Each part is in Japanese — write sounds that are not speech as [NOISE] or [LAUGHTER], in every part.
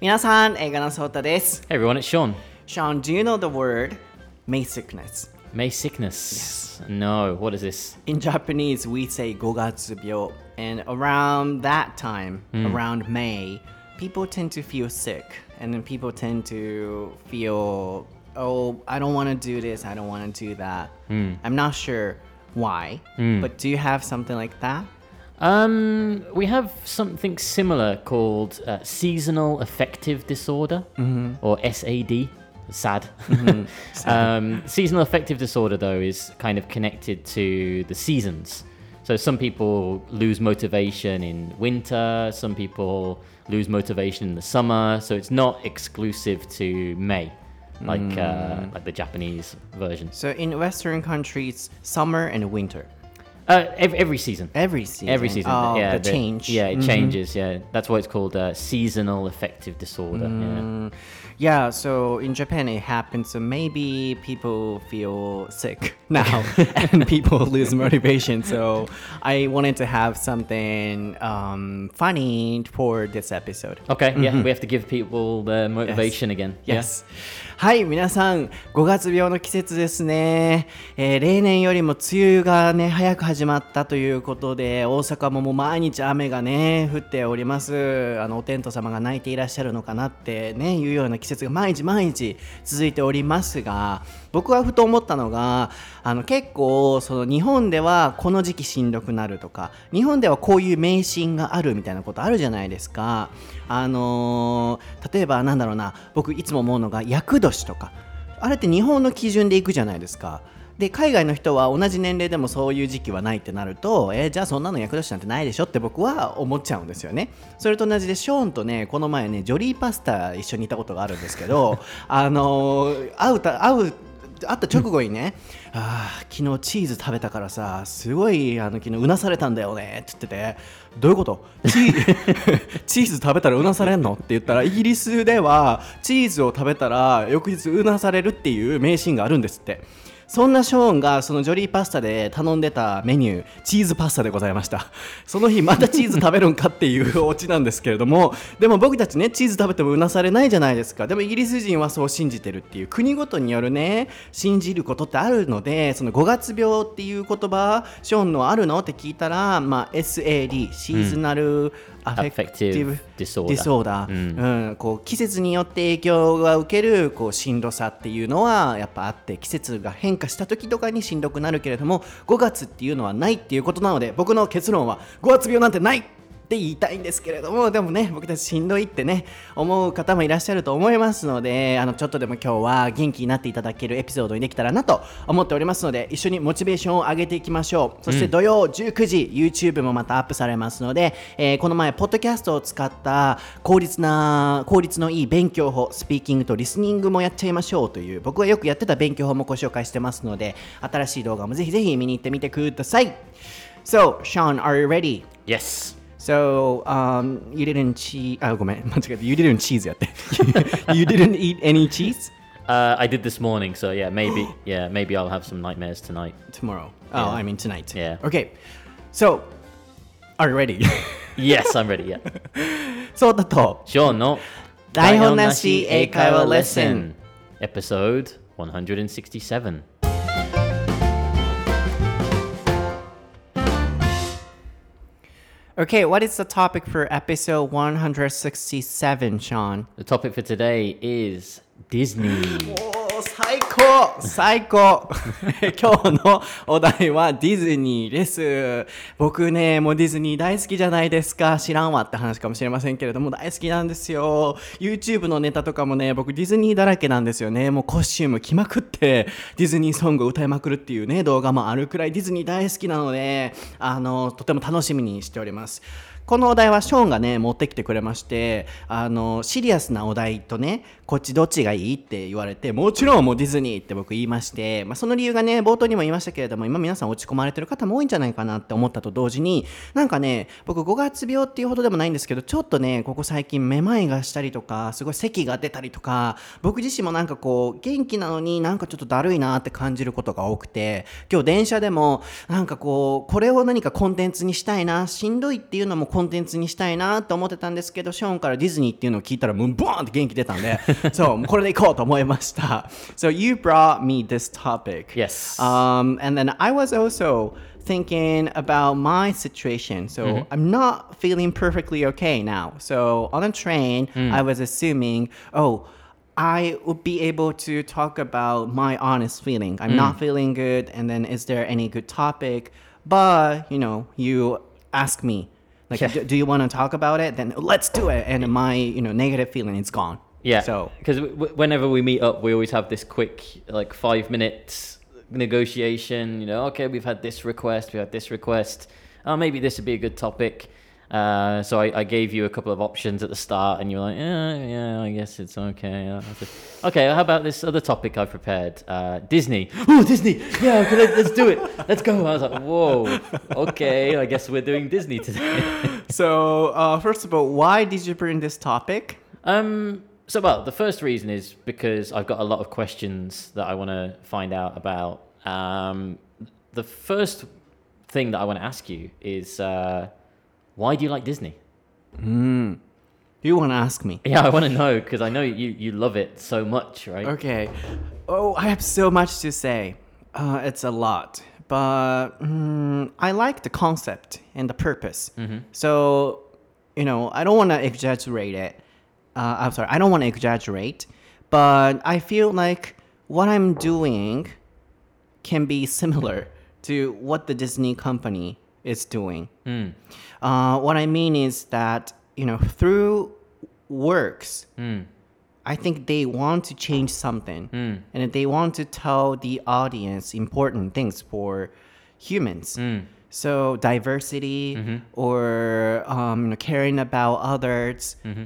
皆さん、映画のソータです。 Hey everyone, it's Sean. Sean, do you know the word May sickness? May sickness. No, what is this? In Japanese, we say 5月病. And around that time, around May, people tend to feel sick. And then people tend to feel, oh, I don't want to do this, I don't want to do that. I'm not sure why, but do you have something like that? Um, we have something similar called uh, seasonal affective disorder, or SAD. Sad. [LAUGHS] um, seasonal affective disorder, though, is kind of connected to the seasons. So some people lose motivation in winter, some people lose motivation in the summer. So it's not exclusive to May, like uh, like the Japanese version. So in Western countries, summer and winter. Uh, every, every season. Every season. Every season, Oh, yeah, the change. Yeah, it Mhm. changes. Yeah, that's why it's called uh, seasonal affective disorder. Mm, yeah, so in Japan it happens. So maybe people feel sick [LAUGHS] now [LAUGHS] and people [LAUGHS] lose motivation. So I wanted to have something um, funny for this episode. Yeah. Okay. Yeah, we have to give people the motivation again. Yes. はい、皆さん、5月病の季節ですね。えー例年よりも梅雨がね、早く始ま まったということで、大阪ももう毎日雨がね、降っております。あの、お天道様が泣いていらっしゃるのかなってね、いうような季節が毎日毎日続いておりますが、僕はふと思ったのが、あの、結構、その日本ではこの時期しんどくなるとか、日本ではこういう迷信があるみたいなことあるじゃないですか。あのー例えばなんだろうな僕いつも思うのが厄年とかあれって日本の基準でいくじゃないですかで海外の人は同じ年齢でもそういう時期はないってなるとえーじゃあそんなの厄年なんてないでしょって僕は思っちゃうんですよね。それと同じでショーンとねこの前ねジョリーパスタ一緒にいたことがあるんですけど [LAUGHS] あのー会うた会う会った直後にね、あー昨日チーズ食べたからさすごいあの昨日うなされたんだよねって言っててどういうこと？チー [LAUGHS] チーズ食べたらうなされんの？って言ったらイギリスではチーズを食べたら翌日うなされるっていう迷信があるんですってそんなショーンがそのジョリーパスタで頼んでたメニューチーズパスタでございました。その日またチーズ食べるんかっていうオチなんですけれどもでも僕たちねチーズ食べてもうなされないじゃないですか。でもイギリス人はそう信じてるっていう国ごとによるね信じることってあるのでその5月病っていう言葉ショーンのあるの？って聞いたら、まあ、SAD シーズナルaffective disorder、うんこう季節によって影響が受けるこうしんどさっていうのはやっぱあって季節が変化した時とかにしんどくなるけれども5月っていうのはないっていうことなので僕の結論は5月病なんてないって言いたいんですけれどもでもね僕たちしんどいってね思う方もいらっしゃると思いますのであのちょっとでも今日は元気になっていただけるエピソードにできたらなと思っておりますので一緒にモチベーションを上げていきましょうそして土曜19時 YouTube もまたアップされますので、えーこの前ポッドキャストを使った効率な効率のいい勉強法スピーキングとリスニングもやっちゃいましょうという僕がよくやってた勉強法もご紹介してますので新しい動画もぜひぜひ見に行ってみてください So Sean are you ready? Yes. So, um, you didn't cheese. あ、[LAUGHS] ごめん、間違えた。You didn't cheese やって。[LAUGHS] you didn't eat any cheese Uh, I did this morning, so yeah, maybe [GASPS] yeah, maybe I'll have some nightmares tonight. tomorrow. Oh, I mean tonight. Yeah. Okay. So, are you ready? [LAUGHS] Yes, I'm ready. Yeah. そうだと。 Sure, no. 台本なし英会話レッスン Episode 167. Okay, what is the topic for episode 167, Sean? The topic for today is Disney. 最高最高 [LAUGHS] 今日のお題はディズニーです。僕ね、もうディズニー大好きじゃないですか。知らんわって話かもしれませんけれども、大好きなんですよ。YouTube のネタとかもね、僕ディズニーだらけなんですよね。もうコスチューム着まくって、ディズニーソングを歌いまくるっていうね、動画もあるくらいディズニー大好きなので、あの、とても楽しみにしております。このお題はショーンがね持ってきてくれましてあのシリアスなお題とねこっちどっちがいいって言われてもちろんもうディズニーって僕言いまして、まあ、その理由がね冒頭にも言いましたけれども今皆さん落ち込まれてる方も多いんじゃないかなって思ったと同時になんかね僕5月病っていうほどでもないんですけどちょっとねここ最近めまいがしたりとかすごい咳が出たりとか僕自身もなんかこう元気なのになんかちょっとだるいなって感じることが多くて今日電車でもなんかこうこれを何かコンテンツにしたいなしんどいっていうのもココンテンツにしたいなと思ってたんですけどショーンからディズニーっていうのを聞いたらもうボーンって元気出たんで[LAUGHS] そうもうこれでいこうと思いました So you brought me this topic Yes. um, and then I was also thinking about my situation. So I'm not feeling perfectly okay now. So on a train, I was assuming, oh, I would be able to talk about my honest feeling. I'm not feeling good, and then is there any good topic? But you know, you ask me, like, Yeah. do, you want to talk about it? Then let's do it, and my you know negative feeling is gone. Yeah. So because w- whenever we meet up, we always have this quick, like five minutes negotiation. You know, okay, we've had this request, we had this request. Oh, maybe this would be a good topic. Uh, so I, I gave you a couple of options at the start, and you were like, yeah, yeah, I guess it's okay. Okay, how about this other topic I prepared? Uh, Disney. Oh, Disney. Yeah, okay, let, let's do it. Let's go. I was like, whoa, okay, I guess we're doing Disney today. [LAUGHS] so uh, first of all, why did you bring this topic? Um. So, well, the first reason is because I've got a lot of questions that I want to find out about. Um, the first thing that I want to ask you is uh, why do you like Disney? You want to ask me? Yeah, I want to know because I know you you love it so much, right? Okay. Oh, I have so much to say. Uh, it's a lot. But mm, I like the concept and the purpose. So, you know, I don't want to exaggerate it. Uh, I'm sorry, I don't want to exaggerate. But I feel like what I'm doing can be similar to what the Disney company is doing. Hmm. Uh, what I mean is that, you know, through works, hmm. I think they want to change something. Hmm. And they want to tell the audience important things for humans. So diversity mm-hmm. or um, you know, caring about others. Mm-hmm.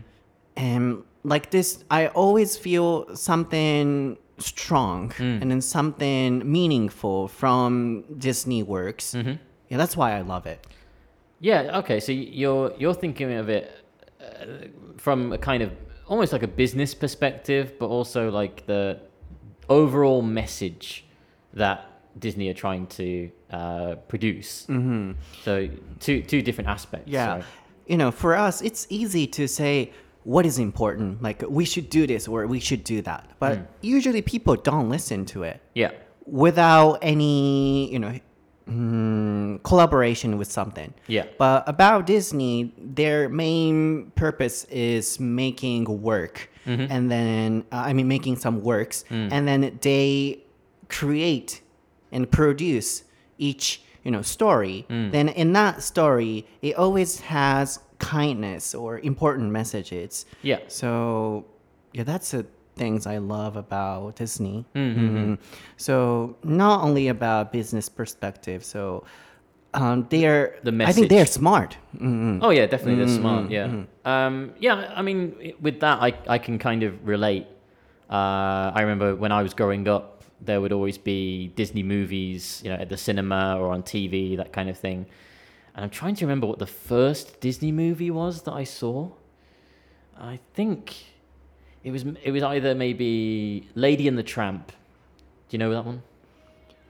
And like this, I always feel something strong and then something meaningful from Disney works. Mm-hmm. Yeah, that's why I love it. Yeah. Okay. So you're you're thinking of it uh, from a kind of almost like a business perspective, but also like the overall message that Disney are trying to uh, produce. Mm-hmm. So two two different aspects. Yeah. right? You know, for us, it's easy to say what is important. Like, we should do this or we should do that. But usually people don't listen to it Yeah. without any, you know, mm, collaboration with something. Yeah. But about Disney, their main purpose is making work. And then, uh, I mean, making some works. And then they create and produce each you know story then in that story it always has kindness or important messages Yeah. so yeah that's the things i love about disney Mhm. so not only about business perspective so um, they're The message. i think they're smart Mhm. Oh yeah, definitely. They're smart. Yeah. Um, yeah. I mean, with that, I I can kind of relate. Uh, I remember when I was growing up, there would always be Disney movies, you know, at the cinema or on TV, that kind of thing. And I'm trying to remember what the first Disney movie was that I saw. I think it was it was either maybe Lady and the Tramp. Do you know that one?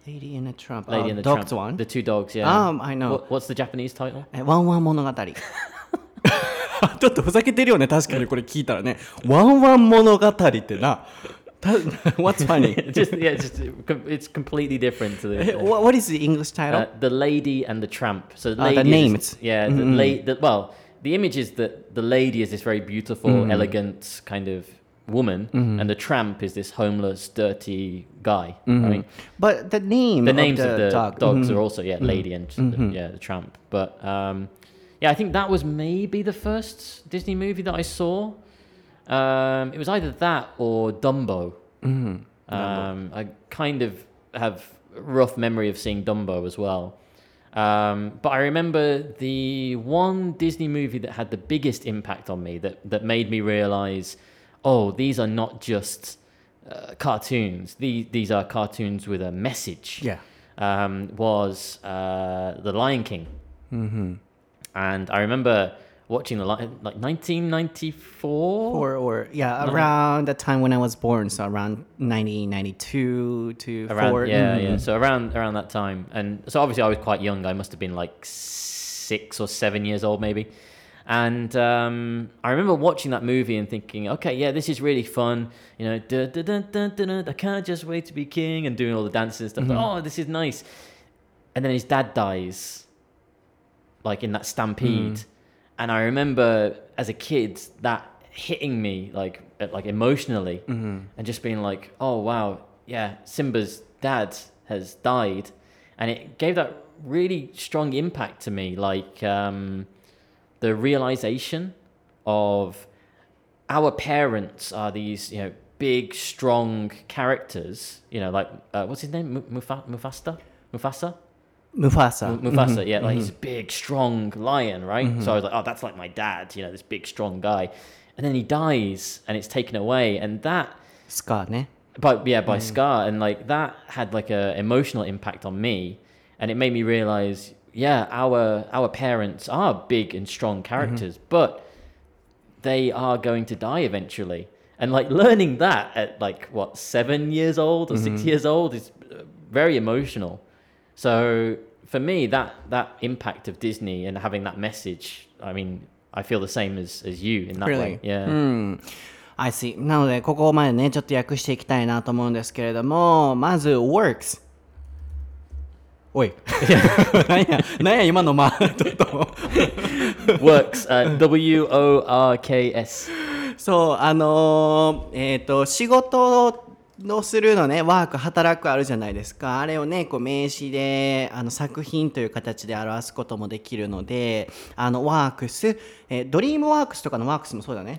lady in a trump Lady oh, and the dogs Tramp. one The two dogs. Yeah. Um, I know. What, what's the Japanese title? えワンワン物語[LAUGHS] [LAUGHS] ちょっとふざけてるよね確かにこれ聞いたらねワンワン物語ってなた [LAUGHS] What's funny? just yeah, just it's completely different to the. what, what is the English title? Uh, the lady and the tramp. So the Ah, the lady is- names. yeah, the, la- the well, the image is that the lady is this very beautiful, elegant kind of woman, and the tramp is this homeless, dirty guy. Right? but the name The of names the, of the dog. dogs Mhm. are also yeah, lady and the- yeah, the tramp. But um, yeah, I think that was maybe the first Disney movie that I saw. Um, it was either that or Dumbo. Um, I kind of have rough memory of seeing Dumbo as well. Um, but I remember the one Disney movie that had the biggest impact on me that, that made me realize, oh, these are not just uh, cartoons. These, these are cartoons with a message. Yeah. Um, was uh, The Lion King. Mm-hmm. And I remember watching the Lion, like 1994. Or, or yeah, around the time when I was born, so around 1992 to around four. yeah mhm. yeah so around around that time and so obviously i was quite young i must have been like six or seven years old maybe And um, I remember watching that movie and thinking, okay, yeah, this is really fun. You know, da, da, da, I can't just wait to be king and doing all the dances and stuff. Oh, this is nice. And then his dad dies, like in that stampede. And I remember as a kid that hitting me like like emotionally and just being like, oh wow, yeah, Simba's dad has died, and it gave that really strong impact to me, like um, the realization of our parents are these, you know, big, strong characters, you know, like, uh, what's his name? Mufasa? Mufasa? Mufasa? Mufasa. Mufasa, mm-hmm. yeah, like mm-hmm. he's a mm-hmm. big, strong lion, right? Mm-hmm. So I was like, oh, that's like my dad, you know, this big, strong guy. And then he dies and it's taken away. And that. Scar, ne? But yeah, by mm. Scar. And like that had like a emotional impact on me. And it made me realize yeah, our our parents are big and strong characters, but they are going to die eventually. And like learning that at like what seven years old or 6 years old is uh, very emotional. So for me, that that impact of Disney and having that message, I mean, I feel the same as as you in that Really? way. Yeah. うん。I see. なので、ここまでね、ちょっと訳していきたいなと思うんですけれども、まず、works。 おい。なんや、なんや、今のまあ、ちょっと。Works. Uh, w O R K S. そう、あのーえっ、と、仕事をするのね、ワーク、働くあるじゃないですか。あれをね、こう名詞で、あの作品という形で表すこともできるので、あの、ワークス、えードリームワークスとかのワークスもそうだね。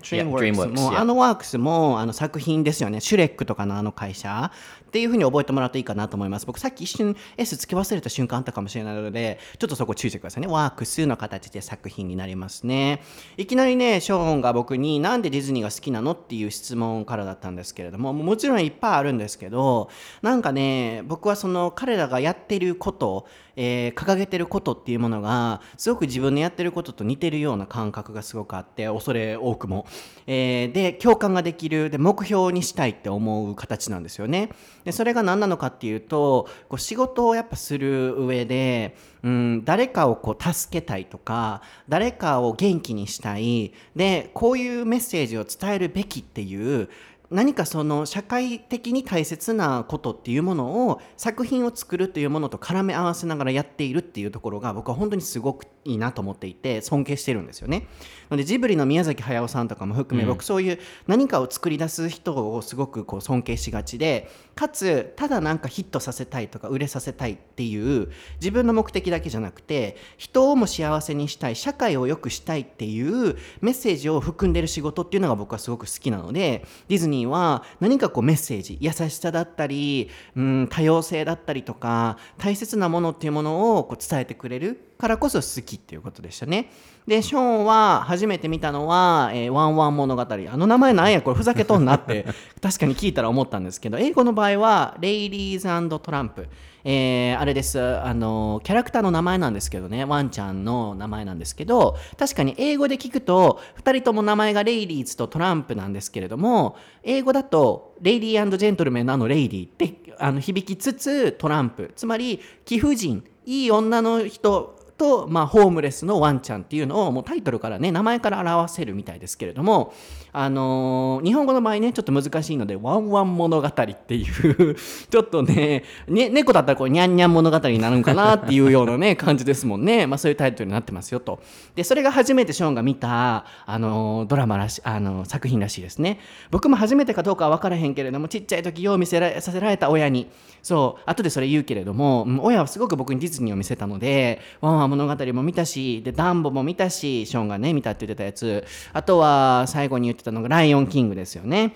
も.あのワークスもあの作品ですよね。シュレックとかのあの会社っていうふうに覚えてもらうといいかなと思います。僕さっき一瞬 S 付け忘れた瞬間あったかもしれないので、ちょっとそこ注意してくださいね。ワークスの形で作品になりますね。いきなりね、ショーンが僕になんでディズニーが好きなのっていう質問からだったんですけれども、もちろんいっぱいあるんですけど、なんかね、僕はその彼らがやってること、えー掲げてることっていうものがすごく自分のやってることと似てるような感覚がすごくあって恐れ多くも、えーで共感ができるで目標にしたいって思う形なんですよね。でそれが何なのかっていうとこう仕事をやっぱする上で、うん、誰かをこう助けたいとか誰かを元気にしたい。でこういうメッセージを伝えるべきっていう何かその社会的に大切なことっていうものを作品を作るというものと絡め合わせながらやっているっていうところが僕は本当にすごくいいなと思っていて尊敬してるんですよね。なのでジブリの宮崎駿さんとかも含め、僕そういう何かを作り出す人をすごくこう尊敬しがちでかつただなんかヒットさせたいとか売れさせたいっていう自分の目的だけじゃなくて人をも幸せにしたい社会を良くしたいっていうメッセージを含んでる仕事っていうのが僕はすごく好きなのでディズニーは何かこうメッセージ優しさだったり、うん、多様性だったりとか大切なものっていうものをこう伝えてくれる。からこそ好きっていうことでしたね。で、ショーンは初めて見たのは、えーワンワン物語。あの名前なんやこれふざけとんなって [LAUGHS] 確かに聞いたら思ったんですけど、英語の場合は、レイリーズトランプ。えーあれですあのキャラクターの名前なんですけどねワンちゃんの名前なんですけど確かに英語で聞くと2人とも名前がレイリーズとトランプなんですけれども英語だとレイリージェントルメンのあのレイリーってあの響きつつトランプつまり貴婦人いい女の人と、まあ、ホームレスのワンちゃんっていうのをもうタイトルからね名前から表せるみたいですけれども、あのー日本語の場合ねちょっと難しいので「ワンワン物語」っていう [LAUGHS] ちょっとねね猫だったらこうニャンニャン物語になるんかなっていうようなね [LAUGHS] 感じですもんね、まあ、そういうタイトルになってますよと。でそれが初めてショーンが見た、あのードラマらしあのー作品らしいですね。僕も初めてかどうかは分からへんけれどもちっちゃい時よう見せらさせられた親に。そう後でそれ言うけれども親はすごく僕にディズニーを見せたので「ワンワン物語」も見たしでダンボも見たしショーンがね見たって言ってたやつあとは最後に言ってたのが「ライオンキング」ですよね。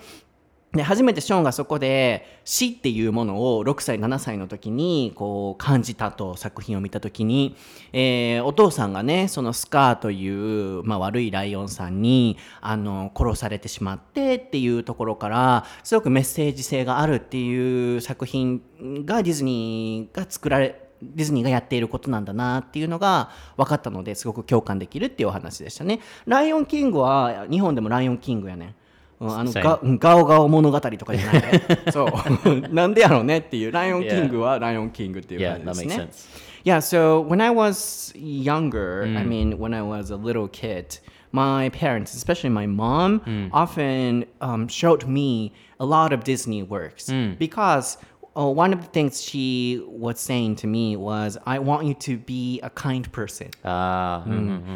で初めてショーンがそこで死っていうものを6歳7歳の時にこう感じたと作品を見た時に、えーお父さんがねそのスカーという、まあ、悪いライオンさんにあの殺されてしまってっていうところからすごくメッセージ性があるっていう作品がディズニーが作られディズニーがやっていることなんだなっていうのが分かったのですごく共感できるっていうお話でしたね。ライオンキングは日本でもライオンキングやね。あのガ,オガオ物語とかじゃない [LAUGHS] そう [LAUGHS] なんでやろうねっていうライオンキングはライオンキングっていう感じですね。Yeah, yeah, so when I was younger,、mm. I mean when I was a little kid, my parents, especially my mom,、mm. often、um, showed me a lot of Disney works、mm. because uh, one of the things she was saying to me was, I want you to be a kind person. Ah,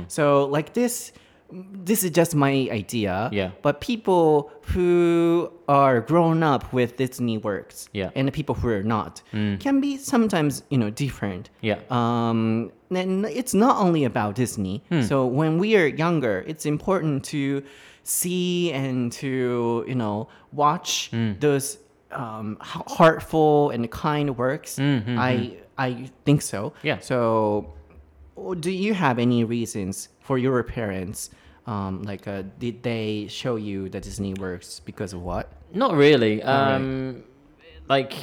So, like this, this is just my idea. Yeah. But people who are grown up with Disney works Yeah. and the people who are not can be sometimes, you know, different. Yeah. Um, and it's not only about Disney. So when we are younger, it's important to see and to, you know, watch those um, heartful and kind works. I I think so. Yeah. So do you have any reasons for your parents? Um, like, uh, did they show you the Disney works because of what? Not really. Um, Like,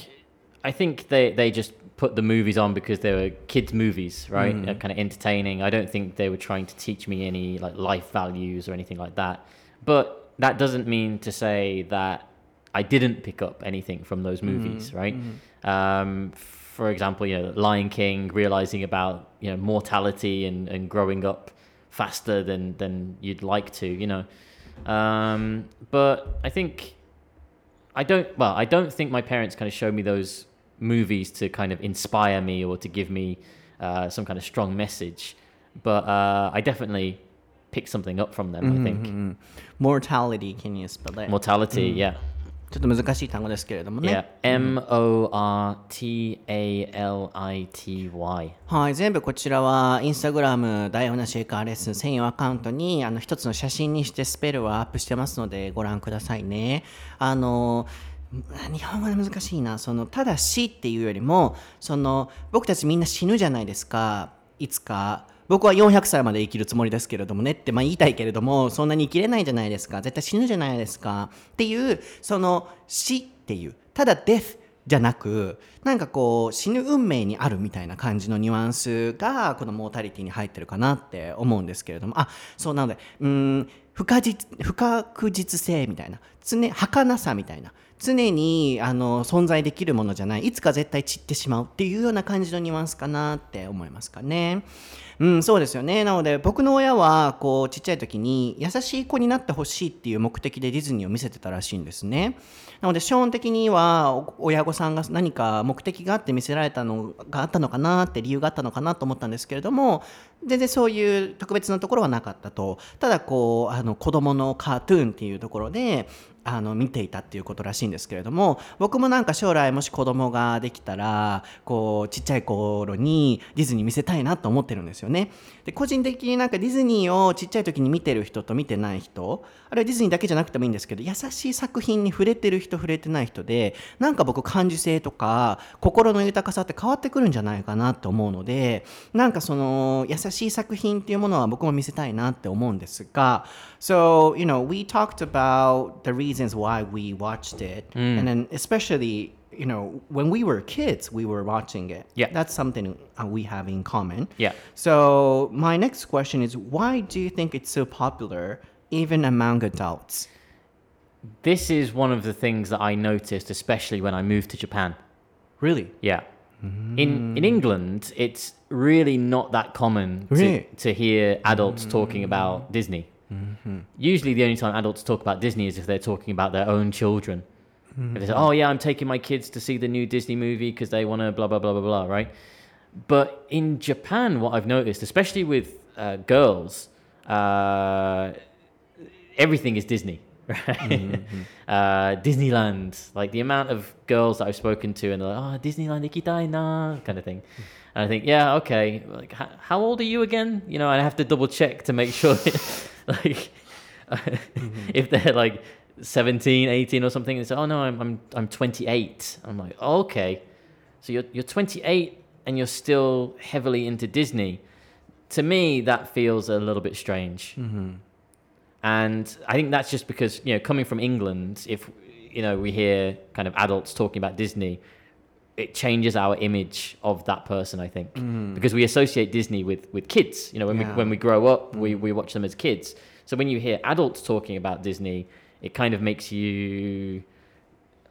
I think they, they just put the movies on because they were kids' movies, right? Mm. Kind of entertaining. I don't think they were trying to teach me any like life values or anything like that. But that doesn't mean to say that I didn't pick up anything from those Mm-hmm. movies, right? Um, for example, you know, Lion King, realizing about you know mortality and, and growing up faster than than you'd like to, you know. Um, but I think I don't. Well, I don't think my parents kind of showed me those movies to kind of inspire me or to give me uh, some kind of strong message. But uh, I definitely picked something up from them. I think Mortality, can you spell it? mortality. Yeah, ちょっと難しい単語ですけれどもね。yeah. M O R T A L I T Y. はい、全部こちらはインスタグラムダイオナシェイカーレッスン専用アカウントにあの一つの写真にしてスペルをアップしてますのでご覧くださいね。あの日本語で難しいなそのただ死っていうよりもその僕たちみんな死ぬじゃないですかいつか僕は400歳まで生きるつもりですけれどもねって、まあ、言いたいけれどもそんなに生きれないじゃないですか。絶対死ぬじゃないですか。っていうその死っていうただ death じゃなくなんかこう死ぬ運命にあるみたいな感じのニュアンスがこのモータリティに入ってるかなって思うんですけれども。あそうなのでうん不可実不確実性みたいな常儚さみたいな常にあの存在できるものじゃないいつか絶対散ってしまうっていうような感じのニュアンスかなって思いますかね。うん、そうですよね。なので僕の親はこうちっちゃい時に優しい子になってほしいっていう目的でディズニーを見せてたらしいんですね。なので基本的には親御さんが何か目的があって見せられたのがあったのかなって理由があったのかなと思ったんですけれども全然そういう特別なところはなかったとただこうあの子供のカートゥーンっていうところであの見ていたっていうことらしいんですけれども僕もなんか将来もし子供ができたらこうちっちゃい頃にディズニー見せたいなと思ってるんですよね。で個人的になんかディズニーをちっちゃい時に見てる人と見てない人あるいはディズニーだけじゃなくてもいいんですけど優しい作品に触れてる人触れてない人でなんか僕感受性とか心の豊かさって変わってくるんじゃないかなと思うのでなんかその優しい作品っていうものは僕も見せたいなって思うんですが So you know we talked about the reasons why we watched it and then especially you know when we were kids we were watching it Yeah. that's something uh, we have in common Yeah. so my next question is why do you think it's so popular even among adults This is one of the things that I noticed, especially when I moved to Japan. really Yeah. In in England, it's really not that common to, Really? to hear adults talking about Disney. Usually, the only time adults talk about Disney is if they're talking about their own children. If they say, "Oh yeah, I'm taking my kids to see the new Disney movie because they want to blah blah blah blah blah," right? But in Japan, what I've noticed, especially with uh, girls, uh, everything is Disney, [LAUGHS] right? uh, Disneyland, like the amount of girls that I've spoken to, and they're like, "Oh, Disneyland ikitai na," kind of thing. And I think, yeah, okay. Like, how old are you again? You know, I have to double check to make [LAUGHS] sure, like, mm-hmm. if they're like 17, 18 or something. They say, "Oh no, I'm I'm I'm 28." I'm like, oh, "Okay, so you're you're 28 and you're still heavily into Disney." To me, that feels a little bit strange. Mm-hmm. And I think that's just because, you know, coming from England, if, you know, we hear kind of adults talking about Disney, it changes our image of that person, I think. Mm. Because we associate Disney with, with kids. You know, when, Yeah. we, when we grow up, mm. we, we watch them as kids. So when you hear adults talking about Disney, it kind of makes you,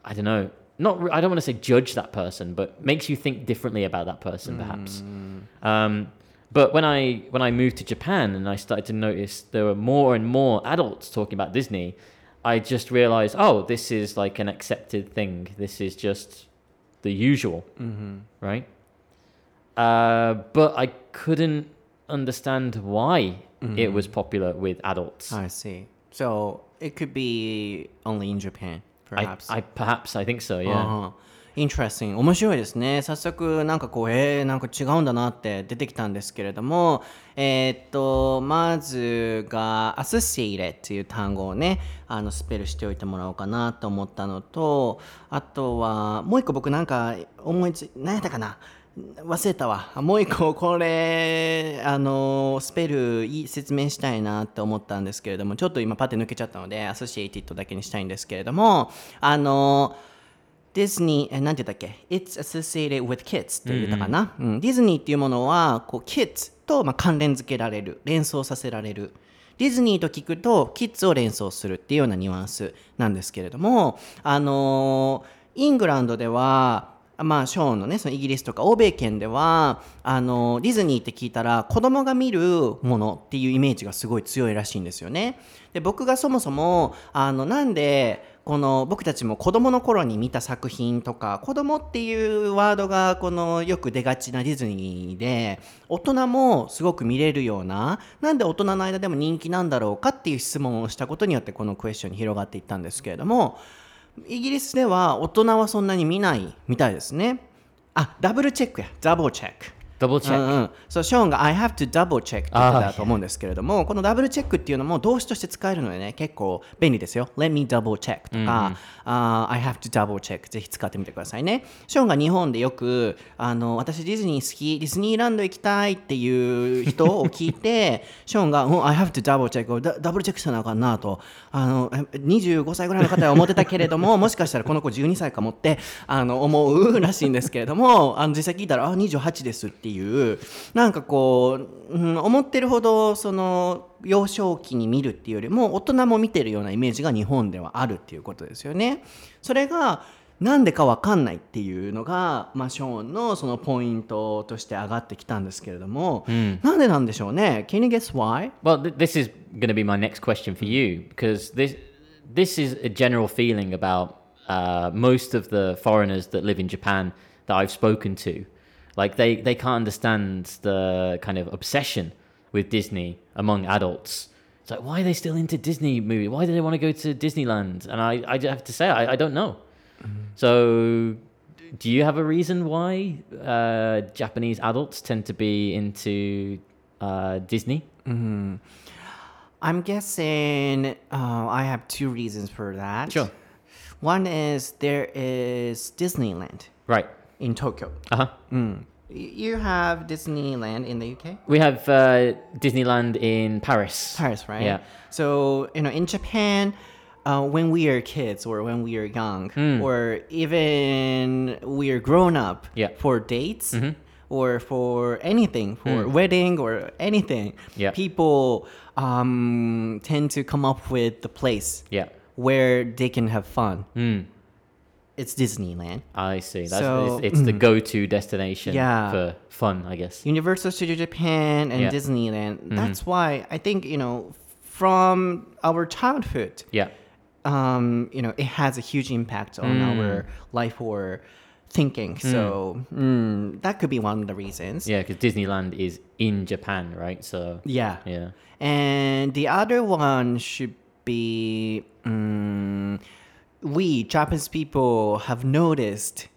I don't know, not, I don't want to say judge that person, but makes you think differently about that person, perhaps. Mm. Um, But when I when I moved to Japan and I started to notice there were more and more adults talking about Disney, I just realized, oh, this is like an accepted thing. This is just the usual, right? Uh, but I couldn't understand why it was popular with adults. I see. So it could be only in Japan, perhaps. I perhaps I think so. Yeah. ああ Interesting 面白いですね。早速なんかこうえー、なんか違うんだなって出てきたんですけれどもえーっとまずが associated っていう単語をねあのスペルしておいてもらおうかなと思ったのとあとはもう一個僕なんか思いつ何やったかな？忘れたわ。もう一個これあのスペル説明したいなって思ったんですけれどもちょっと今パッて抜けちゃったので associated だけにしたいんですけれどもあのディズニー、えなんて言ったっけ ?It's associated with kids って言ったかな、うんディズニーっていうものは、こう、kids と、まあ、関連付けられる、連想させられる。ディズニーと聞くと、キッズを連想するっていうようなニュアンスなんですけれども、あのーイングランドでは、まあ、ショーンのね、そのイギリスとか欧米圏では、あのディズニーって聞いたら、子供が見るものっていうイメージがすごい強いらしいんですよね。で、僕がそもそも、あの、なんで、この僕たちも子供の頃に見た作品とか子供っていうワードがこのよく出がちなディズニーで大人もすごく見れるようななんで大人の間でも人気なんだろうかっていう質問をしたことによってこのクエスチョンに広がっていったんですけれどもイギリスでは大人はそんなに見ないみたいですね。あダブルチェックや。ダブルチェック。Double う check. んうん、そうショーンが I have to double check って言ってたと思うんですけれども、このダブルチェックっていうのも動詞として使えるのでね、結構便利ですよ。Let me double check とか、I have to double check ぜひ使ってみてくださいね。ショーンが日本でよく、あの私ディズニー好き、ディズニーランド行きたいっていう人を聞いて、[LAUGHS] ショーンが、うん I have to double check ダダブルチェックせなあかんなと、あの25歳ぐらいの方は思ってたけれども、[LAUGHS] もしかしたらこの子12歳かもってあの思うらしいんですけれども、あの実際聞いたら、あ、28ですっていう、なんかこう、うん、思ってるほどその幼少期に見るっていうよりも大人も見てるようなイメージが日本ではあるっていうことですよね。それがなんでかわかんないっていうのが、まあ、ショーンのそのポイントとして上がってきたんですけれども、なんでなんでしょうね Can you guess why? Well, th- this is going to be my next question for you because this this is a general feeling about uh, most of the foreigners that live in Japan that I've spoken to. Like they they can't understand the kind of obsession with Disney among adults. It's like why are they still into Disney movie? Why do they want to go to Disneyland? And I I have to say I, I don't know. So. Do you have a reason why uh, Japanese adults tend to be into uh, Disney? I'm guessing uh, I have two reasons for that. Sure. One is there is Disneyland Right. In Tokyo. Uh huh. Y- You have Disneyland in the UK? We have uh, Disneyland in Paris. Paris, right? Yeah. So, you know, in Japan, uh, when we are kids or when we are young, or even we are grown up Yeah. for dates or for anything, for wedding or anything, Yeah. people um, tend to come up with the place Yeah. where they can have fun. It's Disneyland. I see. That's So- it's, it's the go-to destination Yeah. for fun, I guess. Universal Studio Japan and Yeah. Disneyland. That's why I think, you know, from our childhood, Yeah. um, you know, it has a huge impact on our life or thinking. So mm, that could be one of the reasons. Yeah, because Disneyland is in Japan, right? So Yeah. yeah. And the other one should be mm, we Japanese people have noticed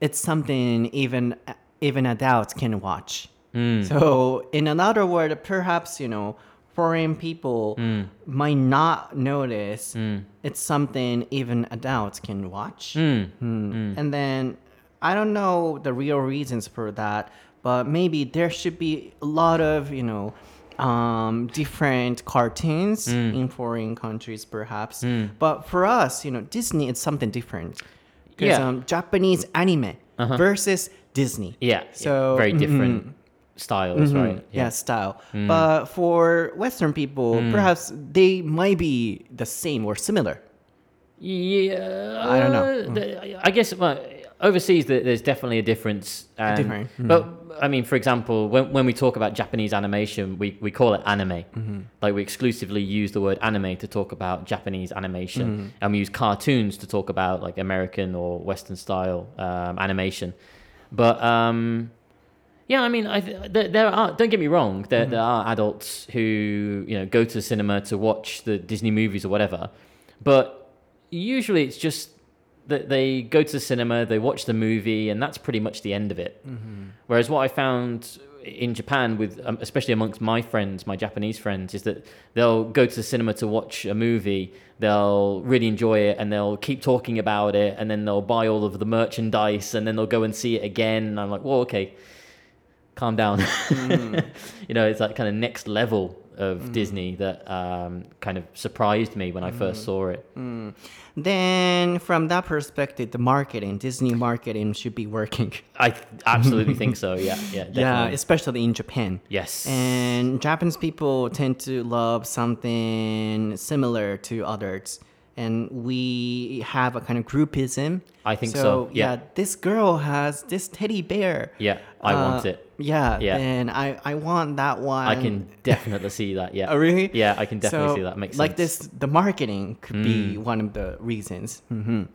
it's something even even adults can watch. Hmm. So in another word, perhaps you know foreign people hmm. might not notice hmm. it's something even adults can watch. Hmm. And then I don't know the real reasons for that, but maybe there should be a lot of you know um, different cartoons in foreign countries, perhaps. But for us, you know, Disney is something different. Yeah. um, Japanese anime versus Disney. Yeah. So yeah. very mhm, different styles, right? yeah, style. But for Western people, perhaps they might be the same or similar. Yeah, I don't know. uh, I guess well, overseas there's definitely a difference and, Different, but i mean for example when, when we talk about japanese animation we, we call it anime like we exclusively use the word anime to talk about japanese animation and we use cartoons to talk about like american or western style um, animation but um, yeah, I mean, I th- there, there are. Don't get me wrong. There, there are adults who you know go to the cinema to watch the Disney movies or whatever, but usually it's just they go to the cinema, they watch the movie, and that's pretty much the end of it. Whereas what I found in Japan, with um, especially amongst my friends, my Japanese friends, is that they'll go to the cinema to watch a movie, they'll really enjoy it, and they'll keep talking about it, and then they'll buy all of the merchandise, and then they'll go and see it again. And I'm like, well, okay, calm down. [LAUGHS] you know, it's that kind of next level of Disney that um, kind of surprised me when I first saw it. Then, from that perspective, the marketing, Disney marketing should be working. [LAUGHS] I th- absolutely think so. Yeah, [LAUGHS] yeah, definitely. Yeah, especially in Japan. yes. And Japanese people tend to love something similar to others. And we have a kind of groupism. I think so, yeah. this girl has this teddy bear. yeah, I want Uh, it. Yeah, Yeah. and I, I want that one. I can definitely see that. Yeah. Oh, really? Yeah, I can definitely So, see that. Makes like sense. this, the marketing could be Mm. one of the reasons. うん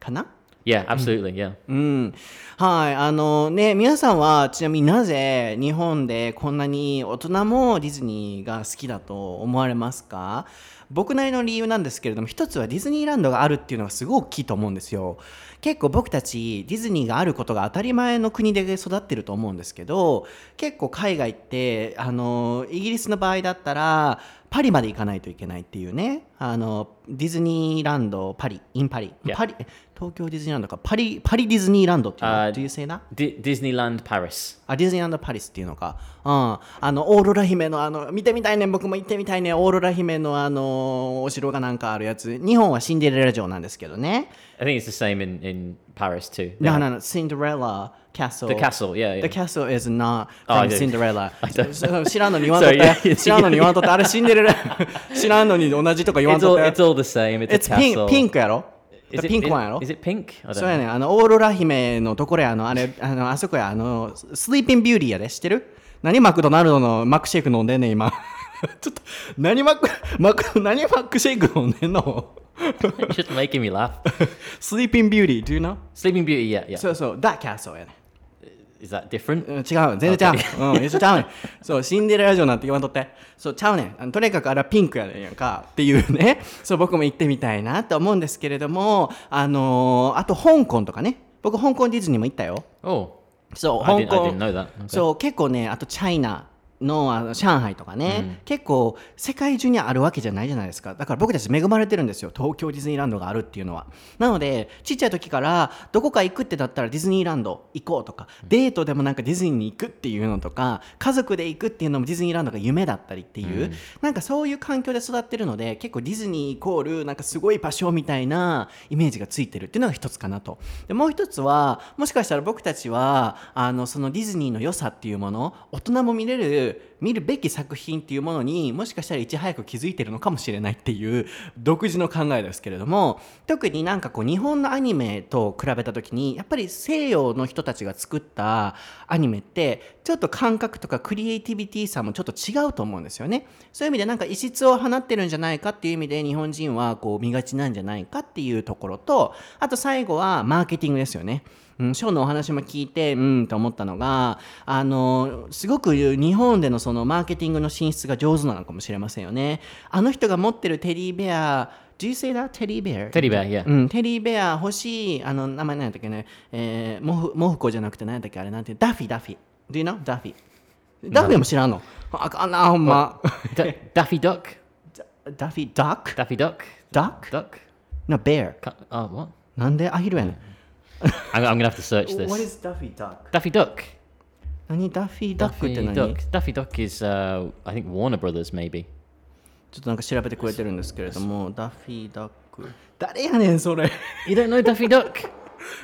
かな Yeah, absolutely. Yeah. うん。はい。あのね、皆さんはちなみになぜ日本でこんなに大人もディズニーが好きだと思われますか僕なりの理由なんですけれども、一つはディズニーランドがあるっていうのがすごく大きいと思うんですよ。結構僕たちディズニーがあることが当たり前の国で育ってると思うんですけど、結構海外って、あの、イギリスの場合だったら、パリまで行かないといけないっていうね。あの、ディズニーランド、パリ、インパリ。パリ、東京ディズニーランドかパリ,パリディズニーランドっていうのかディズニーランドパリスあディズニーランドパリスっていうのか、うん、あのオーロラ姫の,あの見てみたいね僕も行ってみたいねオーロラ姫の,あのお城がなんかあるやつ。日本はシンデレラ城なんですけどね。I think it's the same in, in Paris too. No, no, no, Cinderella Castle. The castle, yeah, yeah. The castle is not oh, Cinderella. [LAUGHS] 知らんのに言わんとった？知らんのに言わんとった？あれシンデレラ。[LAUGHS] [LAUGHS] 知らんのに同じとか言わんとった？It's all the same, it's a castle. It's pink やろ？Is it, ピンクワンやろ？Is it pink? I don't そうや know. ねあのオーロラ姫のところやあのあれあのあそこやあのスリーピンビューティーやで知ってる？何マクドナルドのマックシェイク飲んでんねん今 [LAUGHS] ちょっと何マックマク何マックシェイク飲んでんの？It's just making me laugh. [LAUGHS] スリーピンビューティー do you know? Sleeping Beauty, yeah, yeah. そうそう that castle やね Is that different? うん違う。全然ちゃう、うん、一緒ちゃうねん。[LAUGHS] そうシンデレラ城なんて言わんとって。そうちゃうねん。あのとにかくあれはピンクやねんやんかっていうね。[LAUGHS] そう僕も行ってみたいなと思うんですけれどもあのーあと香港とかね。僕香港ディズニーも行ったよ。Oh, そう香港.そう結構ねあとチャイナのあの上海とかね、結構世界中にあるわけじゃないじゃないですか。だから僕たち恵まれてるんですよ。東京ディズニーランドがあるっていうのは。なのでちっちゃい時からどこか行くってなったらディズニーランド行こうとか、デートでもなんかディズニーに行くっていうのとか家族で行くっていうのもディズニーランドが夢だったりっていう、なんかそういう環境で育ってるので結構ディズニーイコールなんかすごい場所みたいなイメージがついてるっていうのが一つかなと。でもう一つはもしかしたら僕たちはあのそのディズニーの良さっていうもの大人も見れる見るべき作品っていうものにもしかしたらいち早く気づいてるのかもしれないっていう独自の考えですけれども特になんかこう日本のアニメと比べた時にやっぱり西洋の人たちが作ったアニメってちょっと感覚とかクリエイティビティさもちょっと違うと思うんですよね。そういう意味でなんか異質を放ってるんじゃないかっていう意味で日本人はこう見がちなんじゃないかっていうところとあと最後はマーケティングですよね。うん、ショーのお話も聞いてうんと思ったのがあのすごく日本でのそのマーケティングの進出が上手なのかもしれませんよね。あの人が持ってるテディベア Do you say that? テディベア Teddy bear, yeah. うん、テディベア欲しいあの名前何やったっけね、えー、モフモフコじゃなくて何やったっけあれなんてダフィダフィ Do you know? ダフィダフィも知らんのあかんなほんま D- Daffy Duck? ダフィダック Daffy Duck? ダック Duck? なベア Ca- Oh, what? なんでアヒルやねん I'm, I'm gonna have to search this. What is ダフィダック Daffy Duck. 何ダフィダックって Daffy 何 Duck. Daffy Duck is, uh, I think Warner Brothers, maybe. ちょっとなんか調べてくれてるんですけれども、ダッフィーダック。誰やねん、それ。You don't know Daffy Duck?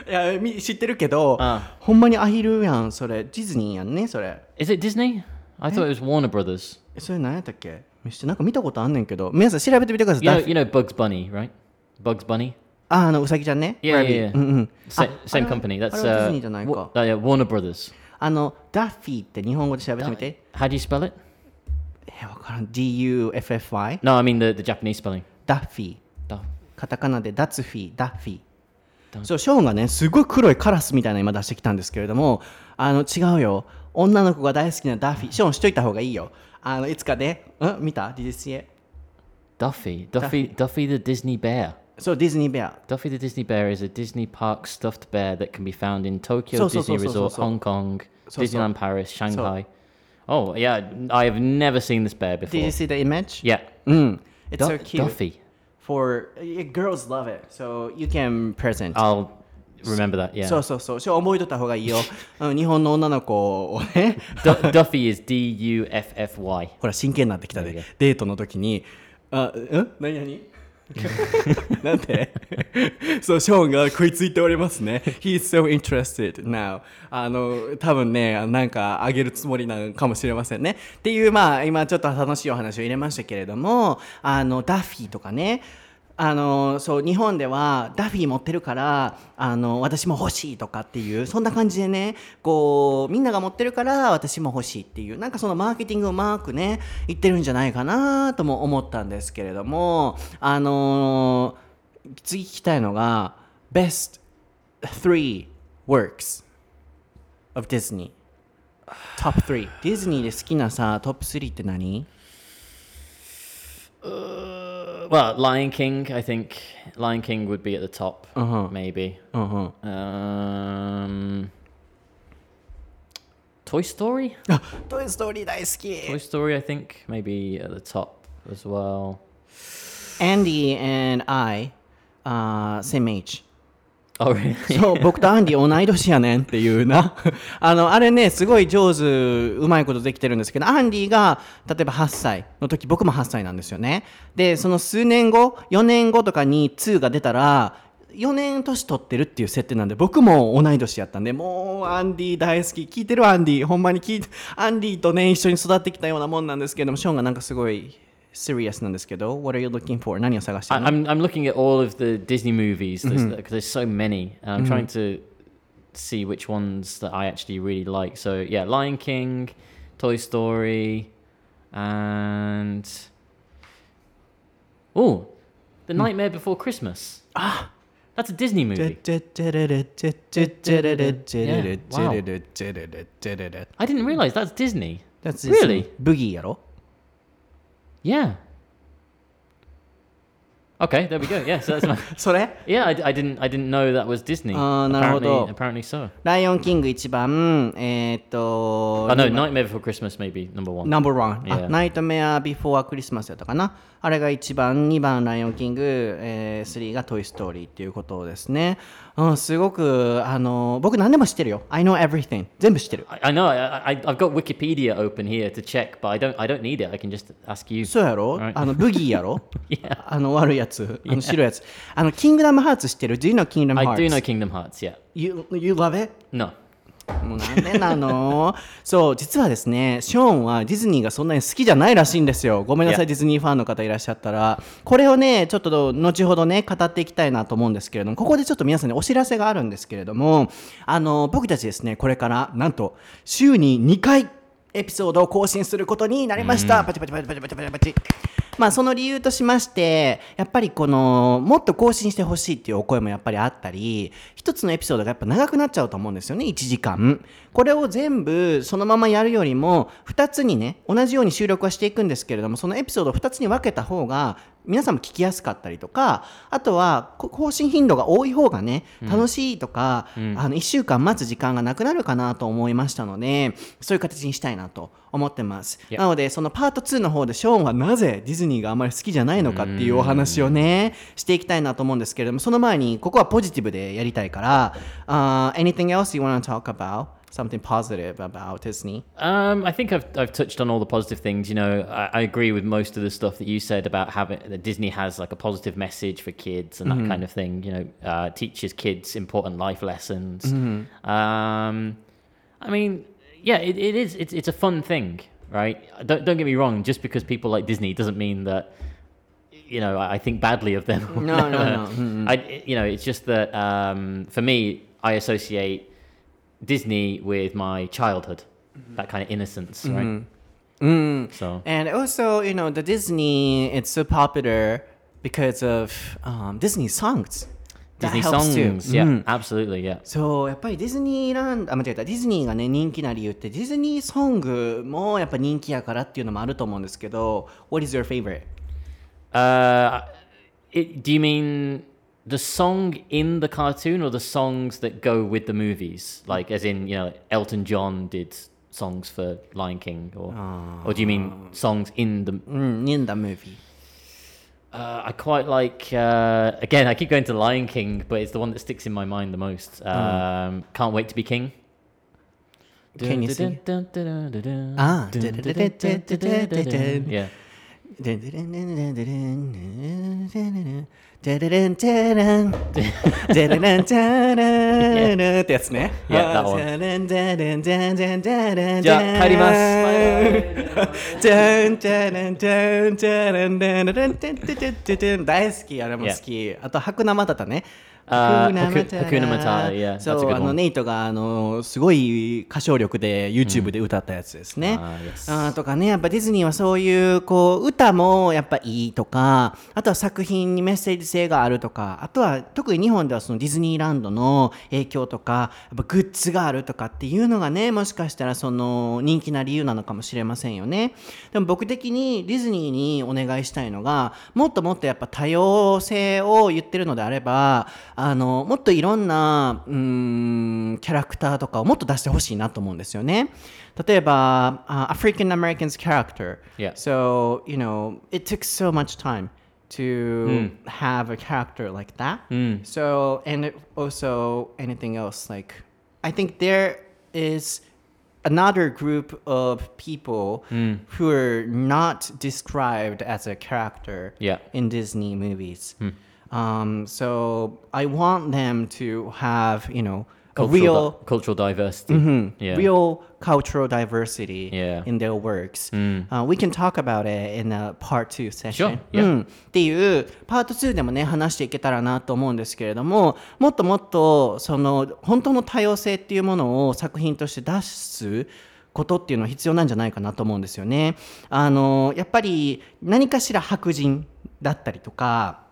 いや、み知ってるけどあ、ほんまにアヒルやん、それ。ディズニーやんね、それ。Is it Disney? I thought it was Warner Brothers. えそれ何やったっけ見してなんか見たことあんねんけど、皆さん調べてみてください。You ダ know, ッフ you know Bugs Bunny, right? Bugs Bunny. あああのうさぎちゃんね Yeah, yeah, yeah. うんうん Sa- あ same あれは company. That's あれはディズ uh, ニーじゃない Wa- か uh, yeah, Warner Brothers. あのダッフィーって日本語で調べてみて How do you spell it? えわからん DUFFY No, I mean the, the Japanese spelling. ダッフィー Da- カタカナでダツフィーダッフィダーそうショーンがねすごい黒いカラスみたいなの今出してきたんですけれどもあの違うよ女の子が大好きなダッフィーショーンしといた方がいいよあのいつかねうん見た Did you see it? Duffy. Duffy. Duffy the Disney bear. そうディズニーベア Duffy the Disney bear is a Disney park stuffed bear that can be found in Tokyo So, so, Disney so, so, so, Resort, so. Hong Kong, So, so. Disneyland Paris, Shanghai. Oh yeah, I have never seen this bear before. Did you see the image? Yeah. うん It's Du- so cute Duffy. For girls love it so you can present I'll remember that. Yeah. そうそうそうそう覚えとった方がいいようん日本の女の子をね Du- Duffy is D U F F Y. ほら真剣になってきた.でデートの時にあうん何何 [LAUGHS] なんで？そうショーンが食いついておりますね。He's so interested now. あの多分ねなんかあげるつもりなのかもしれませんね。っていうまあ今ちょっと楽しいお話を入れましたけれどもあのダッフィーとかね。あのそう日本ではダフィー持ってるからあの私も欲しいとかっていうそんな感じでねこうみんなが持ってるから私も欲しいっていうなんかそのマーケティングをうまくね言ってるんじゃないかなとも思ったんですけれどもあの次聞きたいのが Best 3 Works of Disney. Top 3ディズニーで好きなさトップ3って何？Uh, well, Lion King. I think Lion King would be at the top. Uh-huh. Maybe. うんうん Um, Toy Story. あ[GASPS] トイ・ストーリー大好き Toy Story. I think maybe at the top as well. Andy and I、uh, same age Oh really? そう僕とアンディ同い年やねんっていうな。[LAUGHS] あのあれねすごい上手うまいことできてるんですけどアンディが例えば8歳の時僕も8歳なんですよね。でその数年後4年後とかに2が出たら4年年取ってるっていう設定なんで僕も同い年やったんでもうアンディ大好き。聞いてるアンディ。ほんまに聞いてアンディとね一緒に育ってきたようなもんなんですけどもショーンがなんかすごい serious なんですけど What are you looking for? 何を探して I, るの I'm I'm looking at all of the Disney movies because there's so many. And I'm trying to see which ones that I actually really like. So yeah, Lion King, Toy Story, and oh, The Nightmare Before Christmas. Ah, that's a Disney movie. I didn't realize that's Disney. That's Really? ブギーやろ Yeah. Okay, there we go. Yeah, so that's my. それ Yeah, I, I didn't I didn't know that was Disney. あーなるほど。apparently, apparently so. ライオンキング一番、えーっと、Oh no, 今 Nightmare Before Christmas maybe number one. Number one、Yeah. あ、ナイトメアビフォークリスマスやったかな。あれが1番、2番ライオンキング、えー、3がトイ・ストーリーっていうことですね。うん、すごく、あの、僕何でも知ってるよ。I know everything. 全部知ってる。I, I know. I, I I've got Wikipedia open here to check, but I don't I don't need it. I can just ask you. そうやろ、Right. あの、ブギーやろ Yeah. あの、悪いやつ。あの、白いやつ。あの、キングダムハーツ知ってる ?Do you know Kingdom I Hearts? do know Kingdom Hearts. Yeah. You, you love it? No. もうなんでなの。[LAUGHS] そう実はですねショーンはディズニーがそんなに好きじゃないらしいんですよ。ごめんなさい.ディズニーファンの方いらっしゃったら。これをねちょっと後ほどね語っていきたいなと思うんですけれどもここでちょっと皆さんにお知らせがあるんですけれどもあの僕たちですねこれからなんと週に2回エピソードを更新することになりました、パチパチパチパチパチパチパチ。まあその理由としましてやっぱりこのもっと更新してほしいっていうお声もやっぱりあったり一つのエピソードがやっぱ長くなっちゃうと思うんですよね1時間。これを全部そのままやるよりも2つにね同じように収録はしていくんですけれどもそのエピソードを2つに分けた方が皆さんも聞きやすかったりとかあとはこ更新頻度が多い方がね楽しいとか、あの1週間待つ時間がなくなるかなと思いましたのでそういう形にしたいなと思ってます.なのでそのパート2の方でショーンはなぜディズニーがあまり好きじゃないのかっていうお話をねしていきたいなと思うんですけれどもその前にここはポジティブでやりたいから、uh, Anything else you want to talk about? Something positive about Disney? Um, I think I've I've touched on all the positive things. You know, I, I agree with most of the stuff that you said about having that Disney has like a positive message for kids and that kind of thing. You know, uh, teaches kids important life lessons. Um, I mean, yeah, it, it is. It's it's a fun thing, right? Don't don't get me wrong. Just because people like Disney doesn't mean that you know, I, I think badly of them. No, no, no. [LAUGHS] I, you know, it's just that um, for me, I associate Disney with my childhood, that kind of innocence, right? Mm. So And also, you know, the Disney, it's so popular because of um, Disney songs. That Disney helps too. songs, yeah, うん absolutely, yeah. そうやっぱりディズニーランドあ間違えたディズニーがね人気な理由ってディズニーソングもやっぱ人気やからっていうのもあると思うんですけど What is your favorite? Uh, it, do you mean the song in the cartoon or the songs that go with the movies? Like, as in, you know, Elton John did songs for Lion King, or or do you mean songs in the? in the movie Uh, I quite like. Uh, again, I keep going to Lion King, but it's the one that sticks in my mind the most. Um, Can't wait to be king. Can you sing? Ah. Ah. Yeah. デンデレンデンデンデレンデレレンデレンデレレンデレレンってやつね Yeah, that one. デレンデレンデンデンデレンじゃあ帰りますデンデレンデンデレンデレレンデンデンデンデン大好きあれも好きあと白生だったねあー白生だ白生だ yeah, that's a そうあの.ネイトがあのすごい歌唱力で YouTube で歌ったやつですね、あー yes あーとかねやっぱディズニーはそういうこう歌もやっぱいいとかあとは作品にメッセージ性があるとかあとは特に日本ではそのディズニーランドの影響とかやっぱグッズがあるとかっていうのがねもしかしたらその人気な理由なのかもしれませんよね。でも僕的にディズニーにお願いしたいのがもっともっとやっぱ多様性を言ってるのであればあのもっといろんなうーんキャラクターとかをもっと出してほしいなと思うんですよね例えば、あ African Americans character Yeah. so you know it took so much time to have a character like that so and it also anything else like I think there is another group of people who are not described as a character Yeah. in Disney movies. Um, so I want them to have, you know, Cultural, real, di- cultural diversity. Yeah. real cultural diversity Yeah. in their works. Uh, we can talk about it in a part two session. Sure, yeah. うんっていうパート2でもね話していけたらなと思うんですけれどももっともっとその本当の多様性っていうものを作品として出すことっていうのは必要なんじゃないかなと思うんですよね。あのやっぱり何かしら白人だったりとか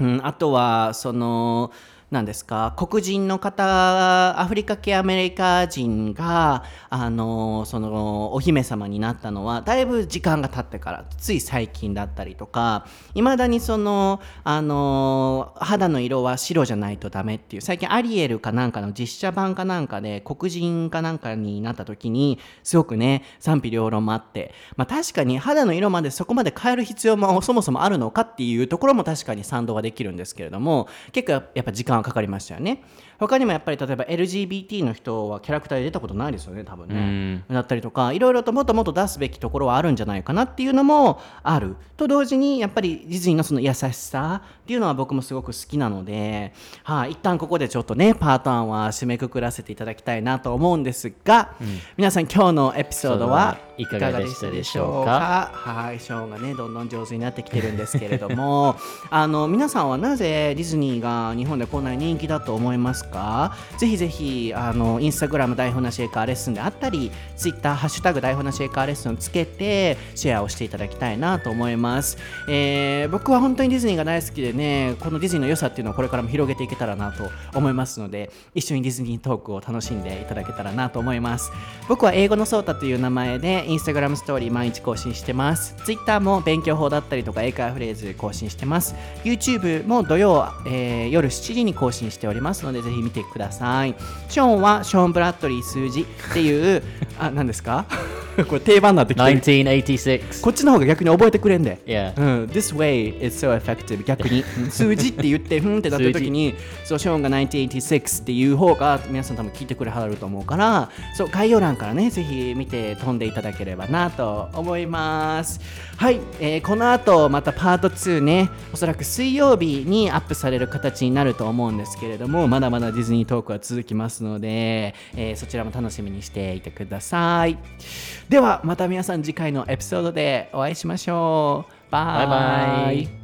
うん、あとはその何ですか？黒人の方アフリカ系アメリカ人があのそのお姫様になったのはだいぶ時間が経ってからつい最近だったりとかいまだにそのあの肌の色は白じゃないとダメっていう最近アリエルかなんかの実写版かなんかで黒人かなんかになった時にすごくね賛否両論もあって、まあ、確かに肌の色までそこまで変える必要もそもそもあるのかっていうところも確かに賛同はできるんですけれども結構やっぱ時間はかかりましたよね。他にもやっぱり例えば LGBT の人はキャラクターで出たことないですよね多分ね。だったりとかいろいろともっともっと出すべきところはあるんじゃないかなっていうのもある。と同時にやっぱりディズニーのその優しさっていうのは僕もすごく好きなので、はい、一旦ここでちょっとねパート1は締めくくらせていただきたいなと思うんですが、皆さん今日のエピソードはいかがでしたでしょうか？はい、ショーンがねどんどん上手になってきてるんですけれども。[LAUGHS] あの皆さんはなぜディズニーが日本でこんなに人気だと思いますか？ぜひぜひあのインスタグラム台本なシェイカーレッスンであったりツイッターハッシュタグ台本なシェイカーレッスンをつけてシェアをしていただきたいなと思います、えー僕は本当にディズニーが大好きでねこのディズニーの良さっていうのをこれからも広げていけたらなと思いますので一緒にディズニートークを楽しんでいただけたらなと思います。僕は英語のソータという名前でインスタグラムストーリー毎日更新してます。ツイッターも勉強法だったりとか英会話フレーズ更新してます。YouTube も土曜、えー夜7時に更新しておりますのでぜひ見てください。ショーンはショーン・ブラッドリー数字っていう [LAUGHS] あ何ですか？[LAUGHS] これ定番になってきてる。1986. こっちの方が逆に覚えてくれんで。Yeah. うん、This way is so effective 逆に。う [LAUGHS] ん数字って言ってふんってなった時にそうショーンが1986っていう方が皆さん多分聞いてくれはると思うからそう概要欄からねぜひ見て飛んでいただければなと思います。はい、えーこの後またパート2ねおそらく水曜日にアップされる形になると思うんですけれどもまだまだディズニートークは続きますので、えーそちらも楽しみにしていてください。ではまた皆さん次回のエピソードでお会いしましょう。バイ。バイバイ。